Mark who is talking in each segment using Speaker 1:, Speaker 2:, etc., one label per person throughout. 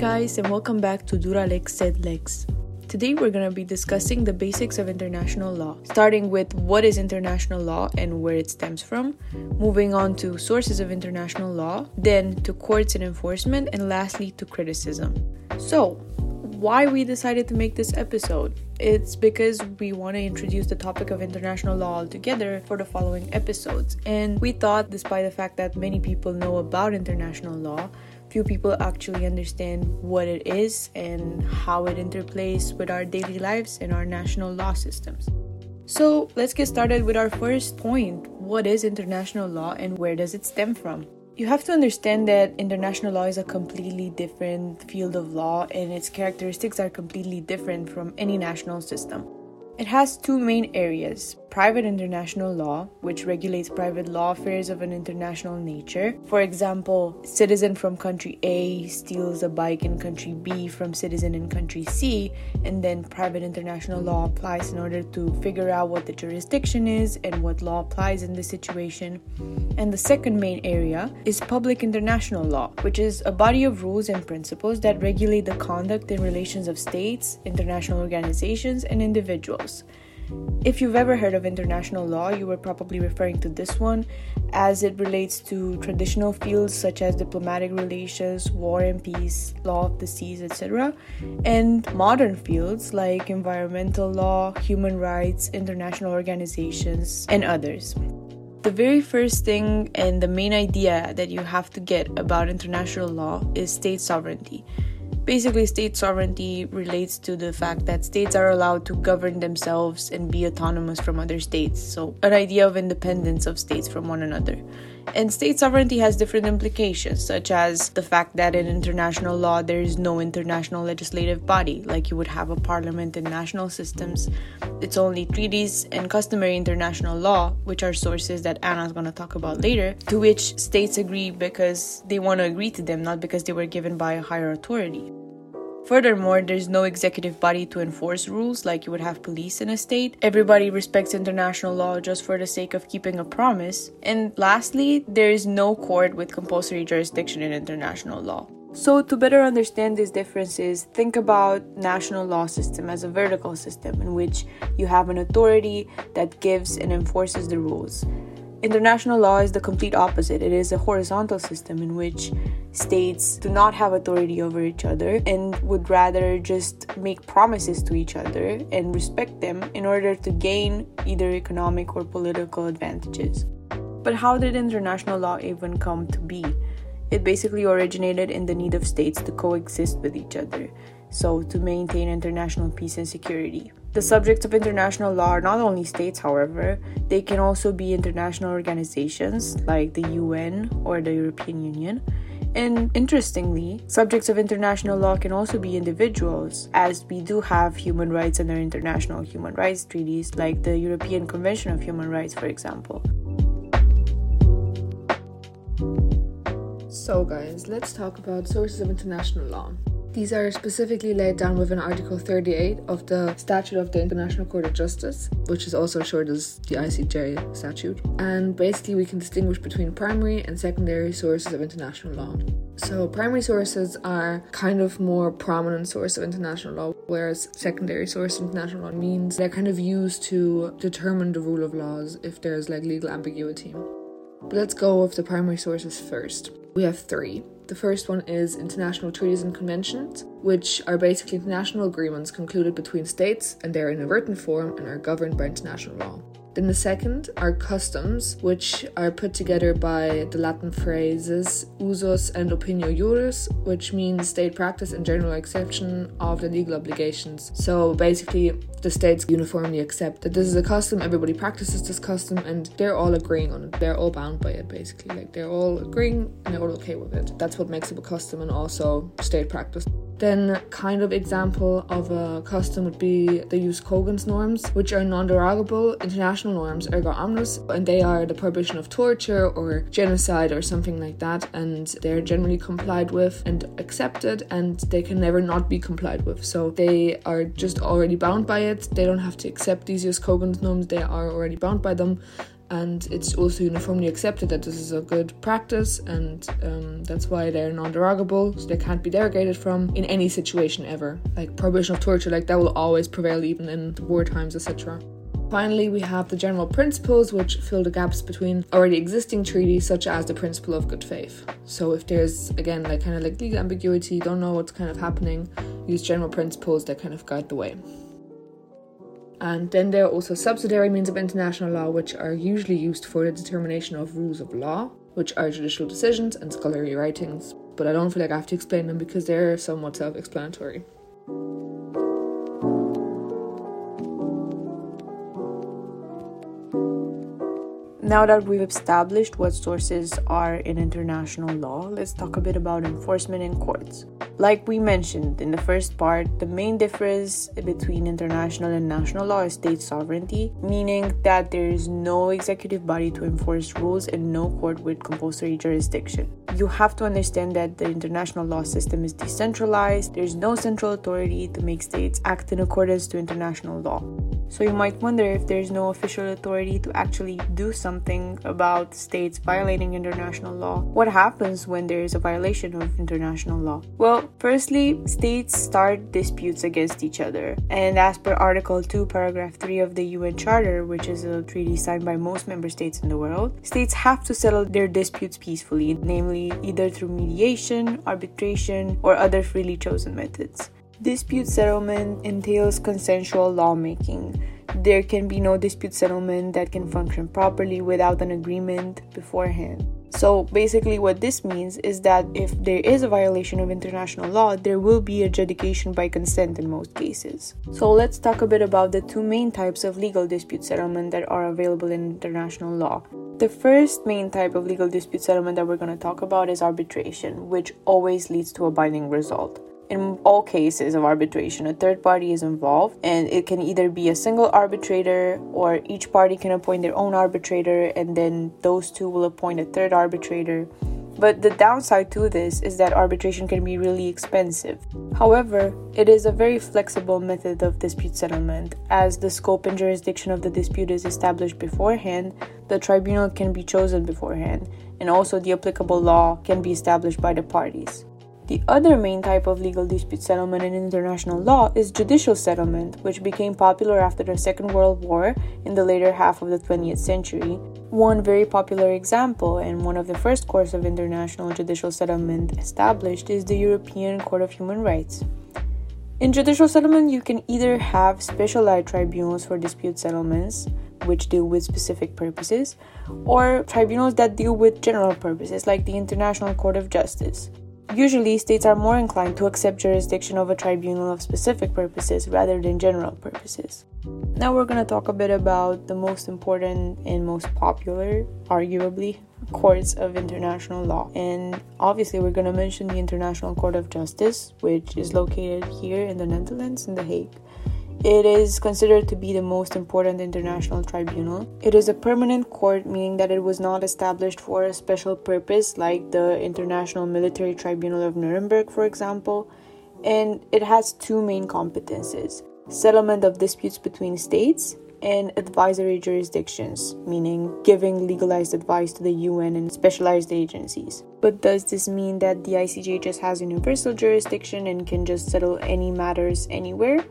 Speaker 1: guys, and welcome back to Dura Lex Sed Lex. Today we're going to be discussing the basics of international law, starting with what is international law and where it stems from, moving on to sources of international law, then to courts and enforcement, and lastly to criticism. So, why we decided to make this episode? It's because we want to introduce the topic of international law altogether for the following episodes. And we thought, despite the fact that many people know about international law, few people actually understand what it is and how it interplays with our daily lives and our national law systems. So, let's get started with our first point. What is international law and where does it stem from? You have to understand that international law is a completely different field of law and its characteristics are completely different from any national system. It has two main areas private international law, which regulates private law affairs of an international nature. For example, citizen from country A steals a bike in country B from citizen in country C, and then private international law applies in order to figure out what the jurisdiction is and what law applies in this situation. And the second main area is public international law, which is a body of rules and principles that regulate the conduct and relations of states, international organizations, and individuals. If you've ever heard of international law, you were probably referring to this one as it relates to traditional fields such as diplomatic relations, war and peace, law of the seas, etc., and modern fields like environmental law, human rights, international organizations, and others. The very first thing and the main idea that you have to get about international law is state sovereignty. Basically, state sovereignty relates to the fact that states are allowed to govern themselves and be autonomous from other states. So, an idea of independence of states from one another. And state sovereignty has different implications, such as the fact that in international law there is no international legislative body, like you would have a parliament in national systems. It's only treaties and customary international law, which are sources that Anna's gonna talk about later, to which states agree because they want to agree to them, not because they were given by a higher authority. Furthermore, there's no executive body to enforce rules like you would have police in a state. Everybody respects international law just for the sake of keeping a promise. And lastly, there is no court with compulsory jurisdiction in international law. So, to better understand these differences, think about national law system as a vertical system in which you have an authority that gives and enforces the rules. International law is the complete opposite. It is a horizontal system in which states do not have authority over each other and would rather just make promises to each other and respect them in order to gain either economic or political advantages. But how did international law even come to be? It basically originated in the need of states to coexist with each other, so to maintain international peace and security. The subjects of international law are not only states, however, they can also be international organizations like the UN or the European Union. And interestingly, subjects of international law can also be individuals, as we do have human rights under international human rights treaties, like the European Convention of Human Rights, for example.
Speaker 2: So, guys, let's talk about sources of international law. These are specifically laid down within Article 38 of the Statute of the International Court of Justice, which is also short as the ICJ statute. And basically, we can distinguish between primary and secondary sources of international law. So, primary sources are kind of more prominent source of international law, whereas secondary source of international law means they're kind of used to determine the rule of laws if there's like legal ambiguity. But let's go with the primary sources first. We have three. The first one is international treaties and conventions, which are basically international agreements concluded between states and they're in a written form and are governed by international law. Then the second are customs, which are put together by the Latin phrases usus and opinio juris, which means state practice and general acceptation of the legal obligations. So basically, the states uniformly accept that this is a custom, everybody practices this custom, and they're all agreeing on it. They're all bound by it, basically. Like they're all agreeing and they're all okay with it. That's what makes it a custom and also state practice. Then, kind of example of a custom would be the jus cogens norms, which are non-derogable international norms erga omnes, and they are the prohibition of torture or genocide or something like that, and they're generally complied with and accepted, and they can never not be complied with. So they are just already bound by it. They don't have to accept these jus cogens norms; they are already bound by them and it's also uniformly accepted that this is a good practice, and um, that's why they're non-derogable, so they can't be derogated from in any situation ever. Like prohibition of torture, like that will always prevail even in war times, etc. Finally, we have the general principles which fill the gaps between already existing treaties, such as the principle of good faith. So, if there's again like kind of like legal ambiguity, don't know what's kind of happening, use general principles that kind of guide the way. And then there are also subsidiary means of international law, which are usually used for the determination of rules of law, which are judicial decisions and scholarly writings. But I don't feel like I have to explain them because they're somewhat self explanatory.
Speaker 1: Now that we've established what sources are in international law, let's talk a bit about enforcement in courts. Like we mentioned in the first part, the main difference between international and national law is state sovereignty, meaning that there is no executive body to enforce rules and no court with compulsory jurisdiction. You have to understand that the international law system is decentralized, there's no central authority to make states act in accordance to international law. So you might wonder if there's no official authority to actually do something about states violating international law. What happens when there is a violation of international law? Well, firstly, states start disputes against each other. And as per Article 2, Paragraph 3 of the UN Charter, which is a treaty signed by most member states in the world, states have to settle their disputes peacefully, namely either through mediation, arbitration, or other freely chosen methods. Dispute settlement entails consensual lawmaking. There can be no dispute settlement that can function properly without an agreement beforehand. So basically, what this means is that if there is a violation of international law, there will be adjudication by consent in most cases. So let's talk a bit about the two main types of legal dispute settlement that are available in international law. The first main type of legal dispute settlement that we're going to talk about is arbitration, which always leads to a binding result in all cases of arbitration, a third party is involved, and it can either be a single arbitrator or each party can appoint their own arbitrator, and then those two will appoint a third arbitrator. But the downside to this is that arbitration can be really expensive. However, it is a very flexible method of dispute settlement. As the scope and jurisdiction of the dispute is established beforehand, the tribunal can be chosen beforehand, and also the applicable law can be established by the parties. The other main type of legal dispute settlement in international law is judicial settlement, which became popular after the Second World War in the later half of the 20th century. One very popular example and one of the first courts of international judicial settlement established is the European Court of Human Rights. In judicial settlement, you can either have specialized tribunals for dispute settlements, which deal with specific purposes, or tribunals that deal with general purposes, like the International Court of Justice. Usually, states are more inclined to accept jurisdiction of a tribunal of specific purposes rather than general purposes. Now, we're going to talk a bit about the most important and most popular, arguably, courts of international law. And obviously, we're going to mention the International Court of Justice, which is located here in the Netherlands, in The Hague. It is considered to be the most important international tribunal. It is a permanent court, meaning that it was not established for a special purpose, like the International Military Tribunal of Nuremberg, for example. And it has two main competences settlement of disputes between states and advisory jurisdictions, meaning giving legalized advice to the UN and specialized agencies. But does this mean that the ICJ just has universal jurisdiction and can just settle any matters anywhere?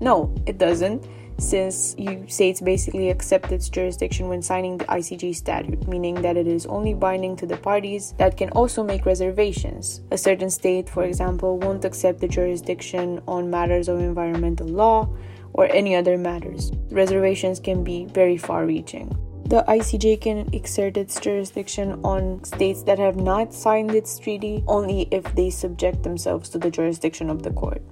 Speaker 1: No, it doesn't, since you states basically accept its jurisdiction when signing the ICJ statute, meaning that it is only binding to the parties that can also make reservations. A certain state, for example, won't accept the jurisdiction on matters of environmental law or any other matters. Reservations can be very far reaching. The ICJ can exert its jurisdiction on states that have not signed its treaty only if they subject themselves to the jurisdiction of the court.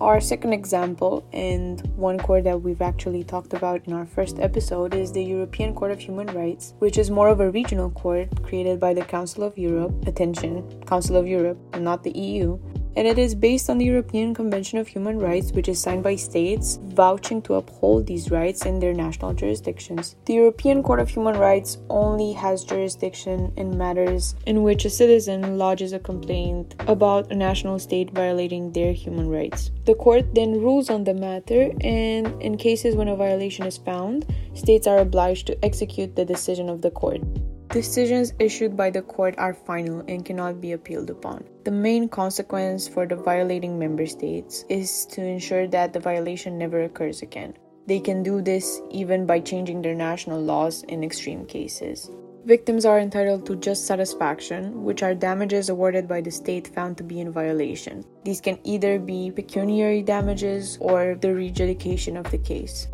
Speaker 1: Our second example, and one court that we've actually talked about in our first episode, is the European Court of Human Rights, which is more of a regional court created by the Council of Europe. Attention, Council of Europe, and not the EU. And it is based on the European Convention of Human Rights, which is signed by states vouching to uphold these rights in their national jurisdictions. The European Court of Human Rights only has jurisdiction in matters in which a citizen lodges a complaint about a national state violating their human rights. The court then rules on the matter, and in cases when a violation is found, states are obliged to execute the decision of the court. Decisions issued by the court are final and cannot be appealed upon. The main consequence for the violating member states is to ensure that the violation never occurs again. They can do this even by changing their national laws in extreme cases. Victims are entitled to just satisfaction, which are damages awarded by the state found to be in violation. These can either be pecuniary damages or the rejudication of the case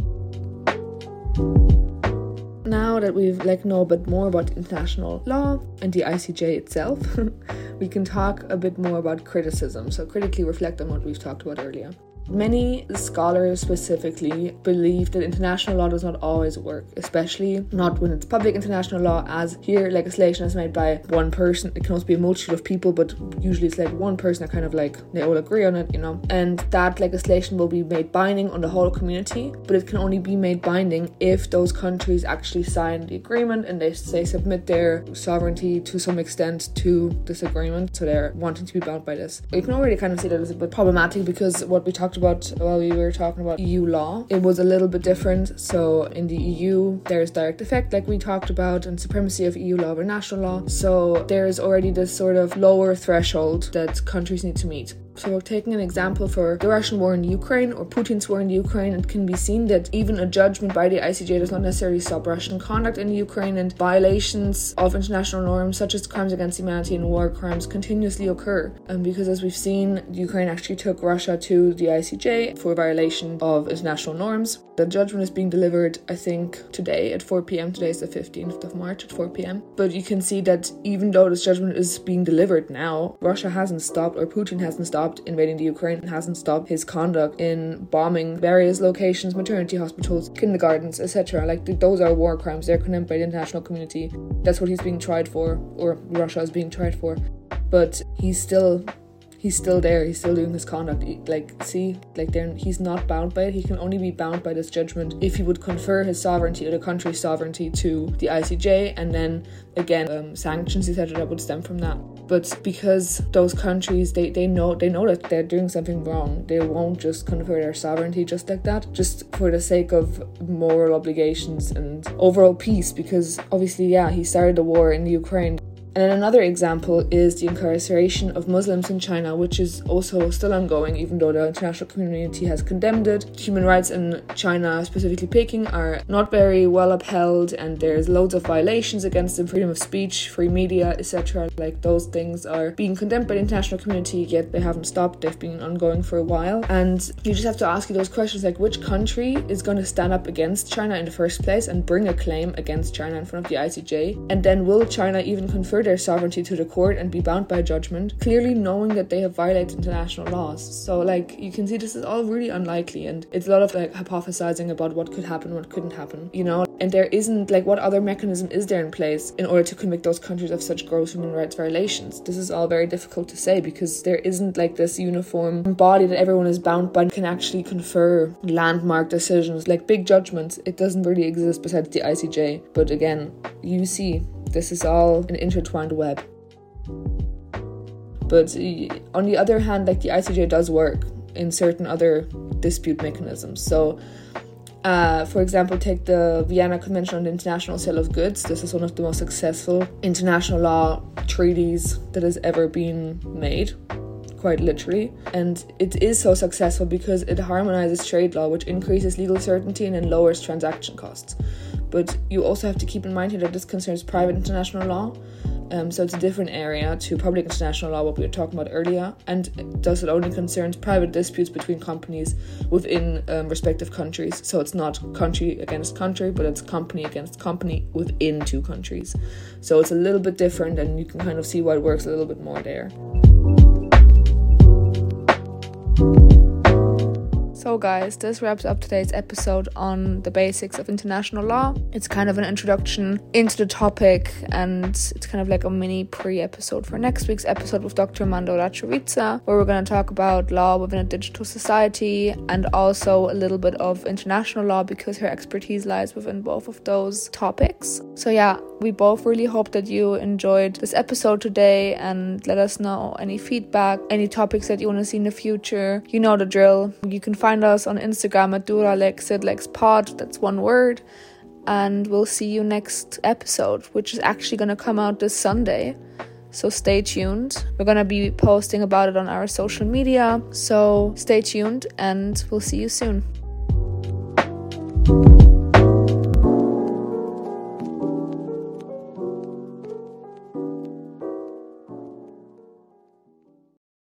Speaker 2: now that we've like know a bit more about international law and the ICJ itself, we can talk a bit more about criticism. So critically reflect on what we've talked about earlier. Many scholars specifically believe that international law does not always work, especially not when it's public international law, as here legislation is made by one person. It can also be a multitude of people, but usually it's like one person that kind of like they all agree on it, you know. And that legislation will be made binding on the whole community, but it can only be made binding if those countries actually sign the agreement and they, they submit their sovereignty to some extent to this agreement. So they're wanting to be bound by this. You can already kind of see that it's a bit problematic because what we talked talked about while we were talking about EU law. It was a little bit different. So in the EU, there's direct effect, like we talked about, and supremacy of EU law over national law. So there's already this sort of lower threshold that countries need to meet. So, we're taking an example for the Russian war in Ukraine or Putin's war in Ukraine, it can be seen that even a judgment by the ICJ does not necessarily stop Russian conduct in Ukraine, and violations of international norms such as crimes against humanity and war crimes continuously occur. And because, as we've seen, Ukraine actually took Russia to the ICJ for violation of international norms. The judgment is being delivered, I think, today at 4 p.m. Today is the 15th of March at 4 p.m. But you can see that even though this judgment is being delivered now, Russia hasn't stopped or Putin hasn't stopped stopped invading the Ukraine and hasn't stopped his conduct in bombing various locations, maternity hospitals, kindergartens, etc. Like those are war crimes. They're condemned by the international community. That's what he's being tried for, or Russia is being tried for. But he's still he's still there. He's still doing his conduct. Like, see, like, then he's not bound by it. He can only be bound by this judgment if he would confer his sovereignty or the country's sovereignty to the ICJ, and then again, um, sanctions, etc., that would stem from that. But because those countries, they, they know they know that they're doing something wrong, they won't just confer their sovereignty just like that, just for the sake of moral obligations and overall peace. Because obviously, yeah, he started the war in Ukraine and then another example is the incarceration of Muslims in China, which is also still ongoing, even though the international community has condemned it. Human rights in China, specifically Peking, are not very well upheld, and there's loads of violations against them freedom of speech, free media, etc. Like those things are being condemned by the international community, yet they haven't stopped. They've been ongoing for a while. And you just have to ask you those questions like which country is going to stand up against China in the first place and bring a claim against China in front of the ICJ? And then will China even confer their sovereignty to the court and be bound by judgment, clearly knowing that they have violated international laws. So, like, you can see this is all really unlikely, and it's a lot of like hypothesizing about what could happen, what couldn't happen, you know? And there isn't, like, what other mechanism is there in place in order to convict those countries of such gross human rights violations? This is all very difficult to say because there isn't, like, this uniform body that everyone is bound by can actually confer landmark decisions, like big judgments. It doesn't really exist besides the ICJ. But again, you see this is all an intertwined web. But on the other hand, like the ICJ does work in certain other dispute mechanisms. So, uh, for example, take the Vienna Convention on the International Sale of Goods. This is one of the most successful international law treaties that has ever been made, quite literally. And it is so successful because it harmonizes trade law, which increases legal certainty and lowers transaction costs. But you also have to keep in mind here that this concerns private international law. Um, so it's a different area to public international law, what we were talking about earlier, and thus it only concerns private disputes between companies within um, respective countries. So it's not country against country, but it's company against company within two countries. So it's a little bit different, and you can kind of see why it works a little bit more there. So, guys, this wraps up today's episode on the basics of international law. It's kind of an introduction into the topic, and it's kind of like a mini pre episode for next week's episode with Dr. Mando Lachovica, where we're going to talk about law within a digital society and also a little bit of international law because her expertise lies within both of those topics. So, yeah, we both really hope that you enjoyed this episode today and let us know any feedback, any topics that you want to see in the future. You know the drill. You can find us on Instagram at duralexsedlexpod. That's one word. And we'll see you next episode, which is actually going to come out this Sunday. So stay tuned. We're going to be posting about it on our social media. So stay tuned and we'll see you soon.